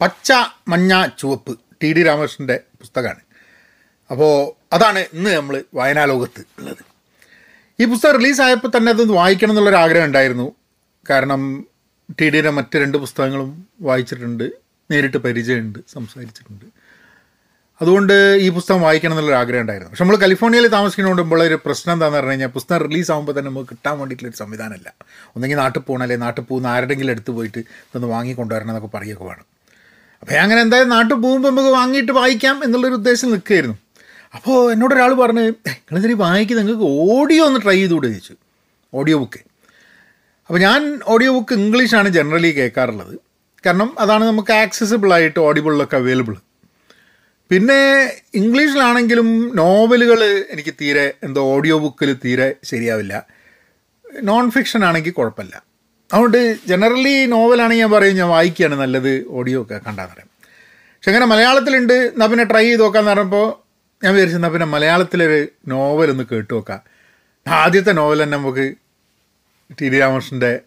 പച്ച മഞ്ഞ ചുവപ്പ് ടി ഡി രാമകൃഷ്ണന്റെ പുസ്തകമാണ്. അപ്പോൾ അതാണ് ഇന്ന് നമ്മൾ വായനാലോകത്ത് ഉള്ളത്. ഈ പുസ്തകം റിലീസായപ്പോൾ തന്നെ അതൊന്ന് വായിക്കണം എന്നുള്ളൊരു ആഗ്രഹം ഉണ്ടായിരുന്നു. കാരണം ടി ഡിയുടെ മറ്റ് രണ്ട് പുസ്തകങ്ങളും വായിച്ചിട്ടുണ്ട് നേരിട്ട് പരിചയമുണ്ട് സംസാരിച്ചിട്ടുണ്ട്. അതുകൊണ്ട് ഈ പുസ്തകം വായിക്കണം എന്നുള്ളൊരു ആഗ്രഹം ഉണ്ടായിരുന്നു. പക്ഷെ നമ്മൾ കാലിഫോർണിയയിൽ താമസിക്കുന്നതുകൊണ്ട് ഇപ്പോൾ ഒരു പ്രശ്നം എന്താണെന്ന് പറഞ്ഞു കഴിഞ്ഞാൽ പുസ്തകം റിലീസ് ആകുമ്പോൾ തന്നെ നമുക്ക് കിട്ടാൻ വേണ്ടിയിട്ടുള്ളൊരു സംവിധാനമല്ല. ഒന്നെങ്കിൽ നാട്ടിൽ പോകണം അല്ലെങ്കിൽ നാട്ടിൽ പോകുന്ന ആരുടെങ്കിലും എടുത്ത് പോയിട്ട് ഇതൊന്ന് വാങ്ങി എന്നൊക്കെ പറയുകയൊക്കെ വേണം. അപ്പോൾ അങ്ങനെ എന്തായാലും നാട്ടിൽ പോകുമ്പോൾ നമുക്ക് വാങ്ങിയിട്ട് വായിക്കാം എന്നുള്ളൊരു ഉദ്ദേശം നിൽക്കുകയായിരുന്നു. അപ്പോൾ എന്നോട് ഒരാൾ പറഞ്ഞ് നിങ്ങളിതിന് വായിക്കുന്നത് നിങ്ങൾക്ക് ഓഡിയോ ഒന്ന് ട്രൈ ചെയ്തുകൂടെ? ചോദിച്ചു. Audio book. അപ്പോൾ ഞാൻ ഓഡിയോ ബുക്ക് ഇംഗ്ലീഷാണ് ജനറലി കേൾക്കാറുള്ളത്. കാരണം അതാണ് നമുക്ക് ആക്സസിബിൾ ആയിട്ട് ഓഡിബിളിലൊക്കെ അവൈലബിൾ പിന്നെ ഇംഗ്ലീഷിലാണെങ്കിലും നോവലുകൾ എനിക്ക് തീരെ എന്തോ ഓഡിയോ ബുക്കിൽ തീരെ ശരിയാവില്ല. നോൺ ഫിക്ഷൻ ആണെങ്കിൽ കുഴപ്പമില്ല. അതുകൊണ്ട് ജനറലി നോവലാണ് ഞാൻ പറയും ഞാൻ വായിക്കുകയാണ് നല്ലത് ഓഡിയോ ഒക്കെ കണ്ടാന്ന് പറയാം. പക്ഷെ അങ്ങനെ മലയാളത്തിലുണ്ട് എന്നാൽ പിന്നെ ട്രൈ ചെയ്ത് നോക്കാന്ന് പറഞ്ഞപ്പോൾ ഞാൻ വിചാരിച്ചു എന്നാൽ പിന്നെ മലയാളത്തിലൊരു നോവലൊന്ന് കേട്ട് നോക്കാം. ആദ്യത്തെ നോവൽ തന്നെ നമുക്ക് ടി. ഡി. രാമകൃഷ്ണന്റെ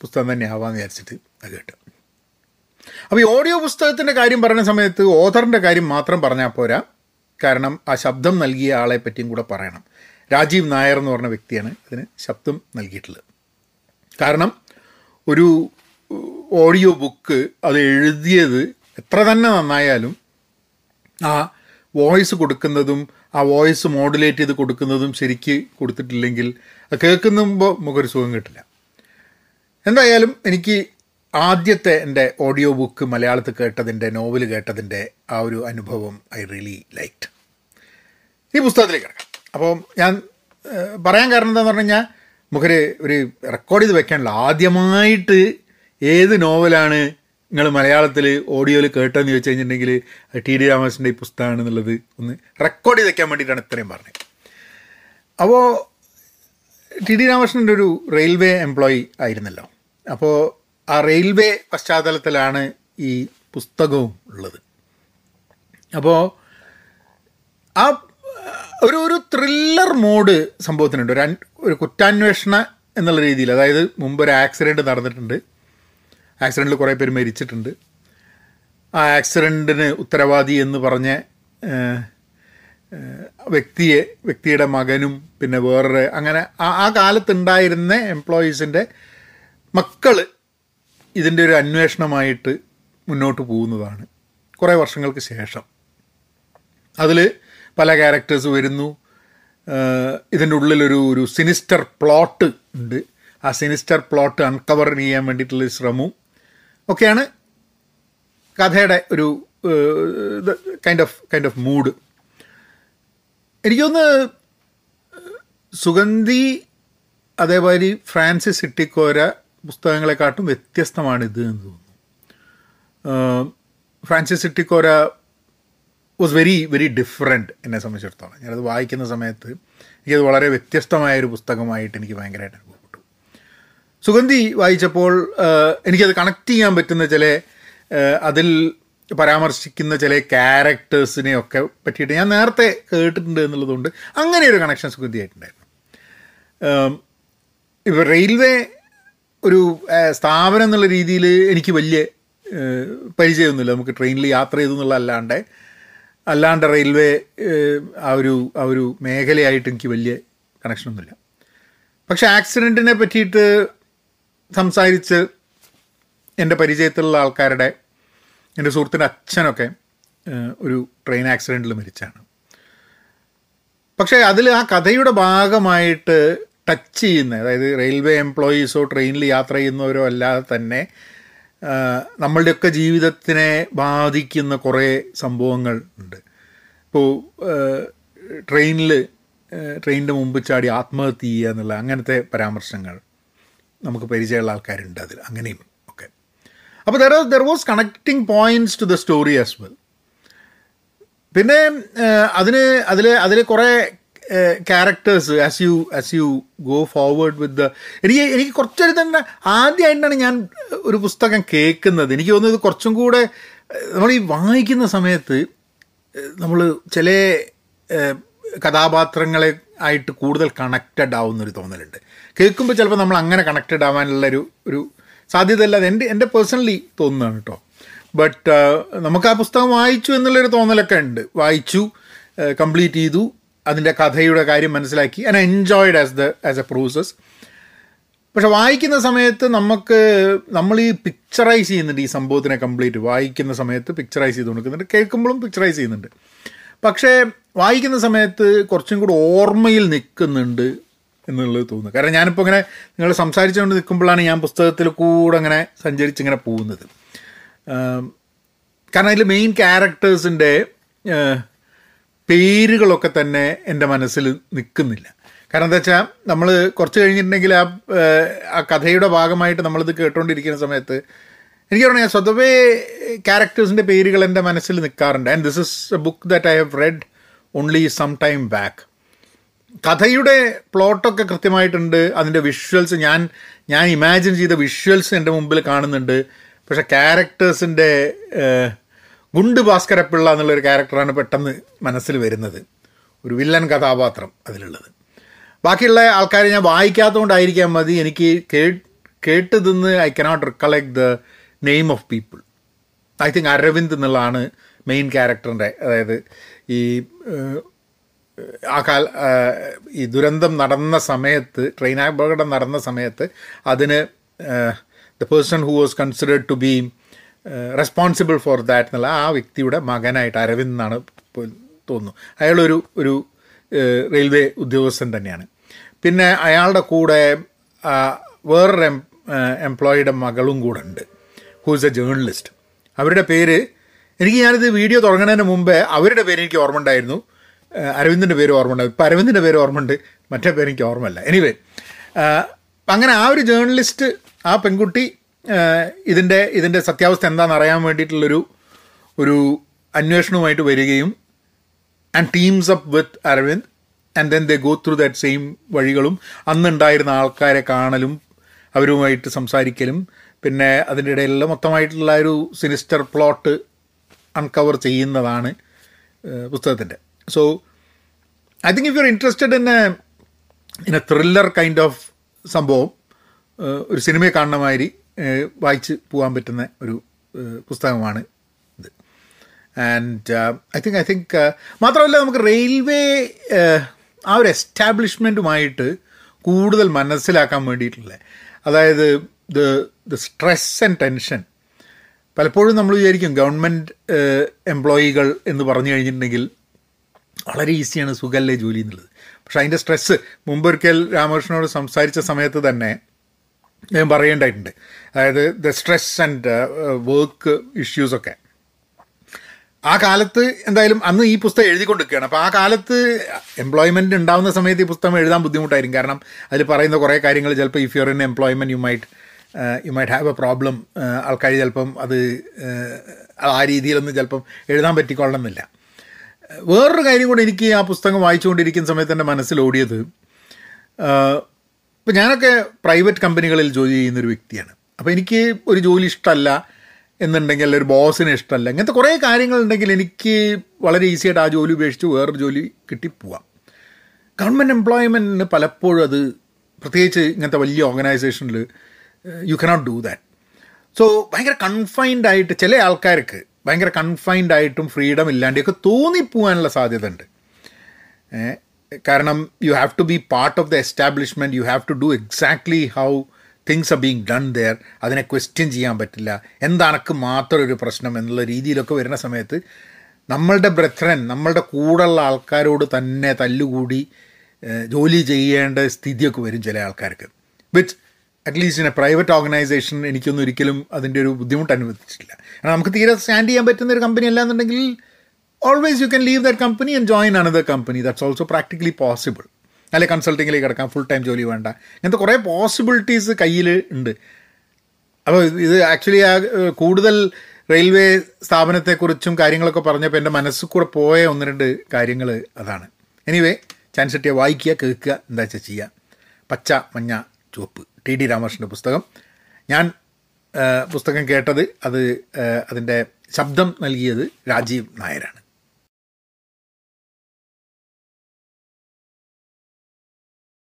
പുസ്തകം തന്നെ ആവാമെന്ന് വിചാരിച്ചിട്ട് അത് കേട്ടു. അപ്പോൾ ഈ ഓഡിയോ പുസ്തകത്തിന്റെ കാര്യം പറയുന്ന സമയത്ത് ഓഥറിന്റെ കാര്യം മാത്രം പറഞ്ഞാൽ പോരാ. കാരണം ആ ശബ്ദം നൽകിയ ആളെ പറ്റിയും കൂടെ പറയണം. രാജീവ് നായർ എന്ന് പറഞ്ഞ വ്യക്തിയാണ് അതിന് ശബ്ദം നൽകിയിട്ടുള്ളത്. കാരണം ഒരു ഓഡിയോ ബുക്ക് അത് എഴുതിയത് എത്ര തന്നെ നന്നായാലും ആ വോയിസ് കൊടുക്കുന്നതും ആ വോയിസ് മോഡുലേറ്റ് ചെയ്ത് കൊടുക്കുന്നതും ശരിക്ക് കൊടുത്തിട്ടില്ലെങ്കിൽ അത് കേൾക്കുമ്പോൾ നമുക്കൊരു സുഖം കിട്ടില്ല. എന്തായാലും എനിക്ക് ആദ്യത്തെ എന്റെ ഓഡിയോ ബുക്ക് മലയാളത്തിൽ കേട്ടതിന്റെ നോവൽ കേട്ടതിന്റെ ആ ഒരു അനുഭവം ഐ റിയലി ലൈക്ഡ് ഈ പുസ്തകത്തിലേക്ക് കിടക്കാം. അപ്പോൾ ഞാൻ പറയാൻ കാരണം എന്താണെന്ന് പറഞ്ഞു കഴിഞ്ഞാൽ നമുക്കൊരു ഒരു റെക്കോർഡ് ചെയ്ത് വെക്കാനുള്ള. ആദ്യമായിട്ട് ഏത് നോവലാണ് നിങ്ങൾ മലയാളത്തിൽ ഓഡിയോയിൽ കേട്ടതെന്ന് ചോദിച്ചു കഴിഞ്ഞിട്ടുണ്ടെങ്കിൽ ടി ഡി രാമകൃഷ്ണന്റെ ഈ പുസ്തകമാണ് എന്നുള്ളത് ഒന്ന് റെക്കോർഡ് ചെയ്ത് വെക്കാൻ വേണ്ടിയിട്ടാണ് ഇത്രയും പറഞ്ഞത്. അപ്പോൾ ടി ഡി രാമകൃഷ്ണന്റെ ഒരു റെയിൽവേ എംപ്ലോയി ആയിരുന്നല്ലോ. അപ്പോൾ ആ റെയിൽവേ പശ്ചാത്തലത്തിലാണ് ഈ പുസ്തകവും ഉള്ളത്. അപ്പോൾ ആ ഒരു ഒരു ത്രില്ലർ മോഡ് സംഭവത്തിനുണ്ട്. ഒരു ഒരു കുറ്റാന്വേഷണ എന്നുള്ള രീതിയിൽ. അതായത് മുമ്പ് ഒരു ആക്സിഡന്റ് നടന്നിട്ടുണ്ട്. ആക്സിഡന്റിൽ കുറേ പേര് മരിച്ചിട്ടുണ്ട്. ആ ആക്സിഡന്റിന് ഉത്തരവാദി എന്ന് പറഞ്ഞ വ്യക്തിയെ വ്യക്തിയുടെ മകനും പിന്നെ വേറൊരു അങ്ങനെ ആ ആ കാലത്തുണ്ടായിരുന്ന എംപ്ലോയീസിന്റെ മക്കൾ ഇതിന്റെ ഒരു അന്വേഷണമായിട്ട് മുന്നോട്ട് പോകുന്നതാണ്. കുറേ വർഷങ്ങൾക്ക് ശേഷം. അതിൽ പല ക്യാരക്ടേഴ്സ് വരുന്നു. ഇതിന്റെ ഉള്ളിലൊരു ഒരു സിനിസ്റ്റർ പ്ലോട്ട് ഉണ്ട്. ആ സിനിസ്റ്റർ പ്ലോട്ട് അൺകവർ ചെയ്യാൻ വേണ്ടിയിട്ടുള്ള ശ്രമവും ഒക്കെയാണ് കഥയുടെ ഒരു kind of kind of mood എനിക്കൊന്ന് സുഗന്ധി അതേപോലെ ഫ്രാൻസിസ് ഇട്ടിക്കോര പുസ്തകങ്ങളെക്കാട്ടും വ്യത്യസ്തമാണ് ഇത് എന്ന് തോന്നുന്നു. Francis Ittikkora was very very different എന്നെ സംബന്ധിച്ചിടത്തോളം. ഞാനത് വായിക്കുന്ന സമയത്ത് എനിക്കത് വളരെ വ്യത്യസ്തമായ ഒരു പുസ്തകമായിട്ട് എനിക്ക് ഭയങ്കരമായിട്ട് അനുഭവപ്പെട്ടു. സുഗന്ധി വായിച്ചപ്പോൾ എനിക്കത് കണക്ട് ചെയ്യാൻ പറ്റുന്ന ചില അതിൽ പരാമർശിക്കുന്ന ചില ക്യാരക്ടേഴ്സിനെയൊക്കെ പറ്റിയിട്ട് ഞാൻ നേരത്തെ കേട്ടിട്ടുണ്ട് എന്നുള്ളതുകൊണ്ട് അങ്ങനെ ഒരു കണക്ഷൻ സുഗന്ധി ആയിട്ടുണ്ടായിരുന്നു. ഇപ്പോൾ റെയിൽവേ ഒരു സ്ഥാപനം എന്നുള്ള രീതിയിൽ എനിക്ക് വലിയ പരിചയമൊന്നുമില്ല. നമുക്ക് ട്രെയിനിൽ യാത്ര ചെയ്തു എന്നുള്ള അല്ലാണ്ട് അല്ലാണ്ട് റെയിൽവേ ആ, ഒരു ആ ഒരു മേഖലയായിട്ട് എനിക്ക് വലിയ കണക്ഷനൊന്നുമില്ല. പക്ഷെ ആക്സിഡന്റിനെ പറ്റിയിട്ട് സംസാരിച്ച് എന്റെ പരിചയത്തിലുള്ള ആൾക്കാരുടെ എന്റെ സുഹൃത്തിന്റെ അച്ഛനൊക്കെ ഒരു ട്രെയിൻ ആക്സിഡന്റിൽ മരിച്ചാണ്. പക്ഷേ അതിൽ ആ കഥയുടെ ഭാഗമായിട്ട് ടച്ച് ചെയ്യുന്ന അതായത് റെയിൽവേ എംപ്ലോയീസോ ട്രെയിനിൽ യാത്ര ചെയ്യുന്നവരോ അല്ലാതെ തന്നെ നമ്മളുടെയൊക്കെ ജീവിതത്തിനെ ബാധിക്കുന്ന കുറേ സംഭവങ്ങൾ ഉണ്ട്. ഇപ്പോൾ ട്രെയിനിൽ ട്രെയിനിന്റെ മുമ്പ് ചാടി ആത്മഹത്യ ചെയ്യുക എന്നുള്ള അങ്ങനത്തെ പരാമർശങ്ങൾ നമുക്ക് പരിചയമുള്ള ആൾക്കാരുണ്ട് അതിൽ അങ്ങനെയും ഒക്കെ. അപ്പോൾ there there was connecting points to the story as well പിന്നെ അതിന് അതിൽ അതിൽ കുറേ characters as you as you go forward with the എനിക്ക് എനിക്ക് കുറച്ചൊരു തന്നെ ആദ്യമായിട്ടാണ് ഞാൻ ഒരു പുസ്തകം കേൾക്കുന്നത്. എനിക്ക് തോന്നുന്നത് കുറച്ചും കൂടെ നമ്മൾ ഈ വായിക്കുന്ന സമയത്ത് നമ്മൾ ചില കഥാപാത്രങ്ങളെ ആയിട്ട് കൂടുതൽ കണക്റ്റഡ് ആവുന്നൊരു തോന്നലുണ്ട്. കേൾക്കുമ്പോൾ ചിലപ്പോൾ നമ്മൾ അങ്ങനെ കണക്റ്റഡ് ആവാനുള്ള ഒരു ഒരു സാധ്യത അല്ലാതെ എന്റെ എന്റെ പേഴ്സണലി തോന്നുന്നതാണ് കേട്ടോ ബട്ട് നമുക്ക് ആ പുസ്തകം വായിച്ചു എന്നുള്ളൊരു തോന്നലൊക്കെ ഉണ്ട്. വായിച്ചു കംപ്ലീറ്റ് ചെയ്തു. അതിന്റെ കഥയുടെ കാര്യം മനസ്സിലാക്കി and enjoyed as the as a process പക്ഷെ വായിക്കുന്ന സമയത്ത് നമുക്ക് നമ്മൾ ഈ പിക്ചറൈസ് ചെയ്യുന്നുണ്ട് ഈ സംഭവത്തിനെ കംപ്ലീറ്റ് വായിക്കുന്ന സമയത്ത് പിക്ചറൈസ് ചെയ്ത് കൊടുക്കുന്നുണ്ട്. കേൾക്കുമ്പോഴും പിക്ചറൈസ് ചെയ്യുന്നുണ്ട്. പക്ഷേ വായിക്കുന്ന സമയത്ത് കുറച്ചും കൂടി ഓർമ്മയിൽ നിൽക്കുന്നുണ്ട് എന്നുള്ളത് തോന്നുന്നു. കാരണം ഞാനിപ്പോൾ ഇങ്ങനെ നിങ്ങൾ സംസാരിച്ചുകൊണ്ട് നിൽക്കുമ്പോഴാണ് ഞാൻ പുസ്തകത്തിൽ കൂടെ അങ്ങനെ സഞ്ചരിച്ചിങ്ങനെ പോകുന്നത്. കാരണം അതിൽ മെയിൻ ക്യാരക്ടേഴ്സിന്റെ പേരുകളൊക്കെ തന്നെ എന്റെ മനസ്സിൽ നിൽക്കുന്നില്ല. കാരണം എന്താ വെച്ചാൽ നമ്മൾ കുറച്ച് കഴിഞ്ഞിട്ടുണ്ടെങ്കിൽ ആ ആ കഥയുടെ ഭാഗമായിട്ട് നമ്മളിത് കേട്ടുകൊണ്ടിരിക്കുന്ന സമയത്ത് എനിക്ക് പറഞ്ഞാൽ സ്വതവേ ക്യാരക്ടേഴ്സിന്റെ പേരുകൾ എന്റെ മനസ്സിൽ നിൽക്കാറുണ്ട്. And this is a book that I have read only some time back കഥയുടെ പ്ലോട്ടൊക്കെ കൃത്യമായിട്ടുണ്ട്. അതിന്റെ വിഷ്വൽസ് ഞാൻ ഞാൻ ഇമാജിൻ ചെയ്ത വിഷ്വൽസ് എന്റെ മുമ്പിൽ കാണുന്നുണ്ട്. പക്ഷേ ക്യാരക്ടേഴ്സിന്റെ ഗുണ്ട് ഭാസ്കരപ്പിള്ള എന്നുള്ളൊരു ക്യാരക്ടറാണ് പെട്ടെന്ന് മനസ്സിൽ വരുന്നത്. ഒരു വില്ലൻ കഥാപാത്രം അതിലുള്ളത്. ബാക്കിയുള്ള ആൾക്കാരെ ഞാൻ വായിക്കാത്തതുകൊണ്ടായിരിക്കാൻ മതി. എനിക്ക് കേട്ട് തിന്ന് I cannot recollect the name of people I think Aravind എന്നുള്ളതാണ് മെയിൻ ക്യാരക്ടറിന്റെ അതായത് ഈ ആ കാല ഈ ദുരന്തം നടന്ന സമയത്ത് ട്രെയിൻ അപകടം നടന്ന സമയത്ത് അതിന് the person who was considered to be responsible for that എന്നുള്ള ആ വ്യക്തിയുടെ മകനായിട്ട് അരവിന്ദ് എന്നാണ് തോന്നുന്നു. അയാളൊരു ഒരു റെയിൽവേ ഉദ്യോഗസ്ഥൻ തന്നെയാണ്. പിന്നെ അയാളുടെ കൂടെ വേറൊരു എംപ്ലോയിയുടെ മകളും കൂടെ ഉണ്ട് ഹൂസ് എ ജേർണലിസ്റ്റ് അവരുടെ പേര് എനിക്ക് ഞാനിത് വീഡിയോ തുടങ്ങുന്നതിന് മുമ്പേ അവരുടെ പേര് എനിക്ക് ഓർമ്മ ഉണ്ടായിരുന്നു അരവിന്ദിന്റെ പേര് ഓർമ്മ ഉണ്ടായിരുന്നു ഇപ്പോൾ അരവിന്ദിന്റെ പേര് ഓർമ്മയുണ്ട് മറ്റേ പേര് എനിക്ക് ഓർമ്മയില്ല. എനിവേ അങ്ങനെ ആ ഒരു ജേർണലിസ്റ്റ് ആ പെൺകുട്ടി ഇതിന്റെ ഇതിന്റെ സത്യാവസ്ഥ എന്താണെന്ന് അറിയാൻ വേണ്ടിയിട്ടുള്ളൊരു ഒരു അന്വേഷണവുമായിട്ട് വരികയും and teams up with Aravind and then they go through that same വഴികളും. അന്നുണ്ടായിരുന്ന ആൾക്കാരെ കാണലും അവരുമായിട്ട് സംസാരിക്കലും പിന്നെ അതിന്റെ ഇടയിലുള്ള മൊത്തമായിട്ടുള്ള ഒരു സിനിസ്റ്റർ പ്ലോട്ട് അൺകവർ ചെയ്യുന്നതാണ് പുസ്തകത്തിന്റെ so I think if you are interested in in a thriller kind of സംഭവം ഒരു സിനിമയെ കാണുന്ന മാതിരി വായിച്ച് പോകാൻ പറ്റുന്ന ഒരു പുസ്തകമാണ് ഇത്. And I think I think മാത്രമല്ല നമുക്ക് റെയിൽവേ ആ ഒരു എസ്റ്റാബ്ലിഷ്മെന്റുമായിട്ട് കൂടുതൽ മനസ്സിലാക്കാൻ വേണ്ടിയിട്ടുള്ള അതായത് the the stress and tension പലപ്പോഴും നമ്മൾ വിചാരിക്കും ഗവൺമെന്റ് എംപ്ലോയികൾ എന്ന് പറഞ്ഞു കഴിഞ്ഞിട്ടുണ്ടെങ്കിൽ വളരെ ഈസിയാണ് സുഖല്ലേ ജോലി എന്നുള്ളത്. പക്ഷെ അതിന്റെ സ്ട്രെസ്സ് മുമ്പൊരിക്കൽ രാമകൃഷ്ണനോട് സംസാരിച്ച സമയത്ത് തന്നെ ഞാൻ പറയേണ്ടതായിട്ടുണ്ട്. അതായത് ദ സ്ട്രെസ് ആൻഡ് വർക്ക് ഇഷ്യൂസൊക്കെ ആ കാലത്ത് എന്തായാലും അന്ന് ഈ പുസ്തകം എഴുതിക്കൊണ്ടിരിക്കുകയാണ്. അപ്പോൾ ആ കാലത്ത് എംപ്ലോയ്മെന്റ് ഉണ്ടാകുന്ന സമയത്ത് ഈ പുസ്തകം എഴുതാൻ ബുദ്ധിമുട്ടായിരിക്കും. കാരണം അതിൽ പറയുന്ന കുറേ കാര്യങ്ങൾ ചിലപ്പോൾ if your in employment you might you might have a problem ആൾക്കാർ ചിലപ്പം അത് ആ രീതിയിലൊന്നും ചിലപ്പം എഴുതാൻ പറ്റിക്കൊള്ളണമെന്നില്ല. വേറൊരു കാര്യം കൂടെ എനിക്ക് ആ പുസ്തകം വായിച്ചുകൊണ്ടിരിക്കുന്ന സമയത്ത് എന്റെ മനസ്സിലോടിയത് ഇപ്പം ഞാനൊക്കെ പ്രൈവറ്റ് കമ്പനികളിൽ ജോലി ചെയ്യുന്നൊരു വ്യക്തിയാണ്. അപ്പോൾ എനിക്ക് ഒരു ജോലി ഇഷ്ടമല്ല എന്നുണ്ടെങ്കിൽ ഒരു ബോസിനെ ഇഷ്ടമല്ല ഇങ്ങനത്തെ കുറേ കാര്യങ്ങളുണ്ടെങ്കിൽ എനിക്ക് വളരെ ഈസി ആയിട്ട് ആ ജോലി ഉപേക്ഷിച്ച് വേറൊരു ജോലി കിട്ടി പോവാം. ഗവൺമെന്റ് എംപ്ലോയ്മെന്റിന് പലപ്പോഴും അത് പ്രത്യേകിച്ച് ഇങ്ങനത്തെ വലിയ ഓർഗനൈസേഷനിൽ you cannot do that so ഭയങ്കര കൺഫൈൻഡ് ആയിട്ട് ചില ആൾക്കാർക്ക് ഭയങ്കര കൺഫൈൻഡ് ആയിട്ടും ഫ്രീഡം ഇല്ലാണ്ടെയൊക്കെ തോന്നിപ്പോവാനുള്ള സാധ്യത ഉണ്ട് കാരണം you have to be part of the establishment you have to do exactly how things are being done there അതിനെ ക്വസ്റ്റ്യൻ ചെയ്യാൻ പറ്റില്ല. എന്താണക്ക് മാത്രം ഒരു പ്രശ്നം എന്നുള്ള രീതിയിലൊക്കെ വരുന്ന സമയത്ത് നമ്മളുടെ ബ്രത്രൻ നമ്മളുടെ കൂടെയുള്ള ആൾക്കാരോട് തന്നെ തല്ലുകൂടി ജോലി ചെയ്യേണ്ട സ്ഥിതിയൊക്കെ വരും ചില ആൾക്കാർക്ക്. Which at least in a private organisation എനിക്കൊന്നും ഒരിക്കലും അതിന്റെ ഒരു ബുദ്ധിമുട്ട് അനുവദിച്ചിട്ടില്ല കാരണം നമുക്ക് തീരെ സ്റ്റാൻഡ് ചെയ്യാൻ പറ്റുന്ന ഒരു കമ്പനി അല്ലാന്നുണ്ടെങ്കിൽ always you can leave that company and join another company that's also practically possible അല്ലെ കൺസൾട്ടിങ്ങിലേക്ക് കിടക്കാം ഫുൾ ടൈം ജോലി വേണ്ട. ഇങ്ങനത്തെ കുറേ പോസിബിലിറ്റീസ് കയ്യിൽ ഉണ്ട്. അപ്പോൾ ഇത് ആക്ച്വലി ആ കൂടുതൽ റെയിൽവേ സ്ഥാപനത്തെക്കുറിച്ചും കാര്യങ്ങളൊക്കെ പറഞ്ഞപ്പോൾ എന്റെ മനസ്സിൽ കൂടെ പോയ ഒന്ന് രണ്ട് കാര്യങ്ങൾ അതാണ്. എനിവേ ചാൻസ് കിട്ടിയ വായിക്കുക കേൾക്കുക എന്താ വെച്ചാൽ ചെയ്യുക പച്ച മഞ്ഞ ചുവപ്പ്. ടി ഡി രാമകൃഷ്ണന്റെ പുസ്തകം. ഞാൻ പുസ്തകം കേട്ടത് അത് അതിന്റെ ശബ്ദം നൽകിയത് രാജീവ് നായരാണ്.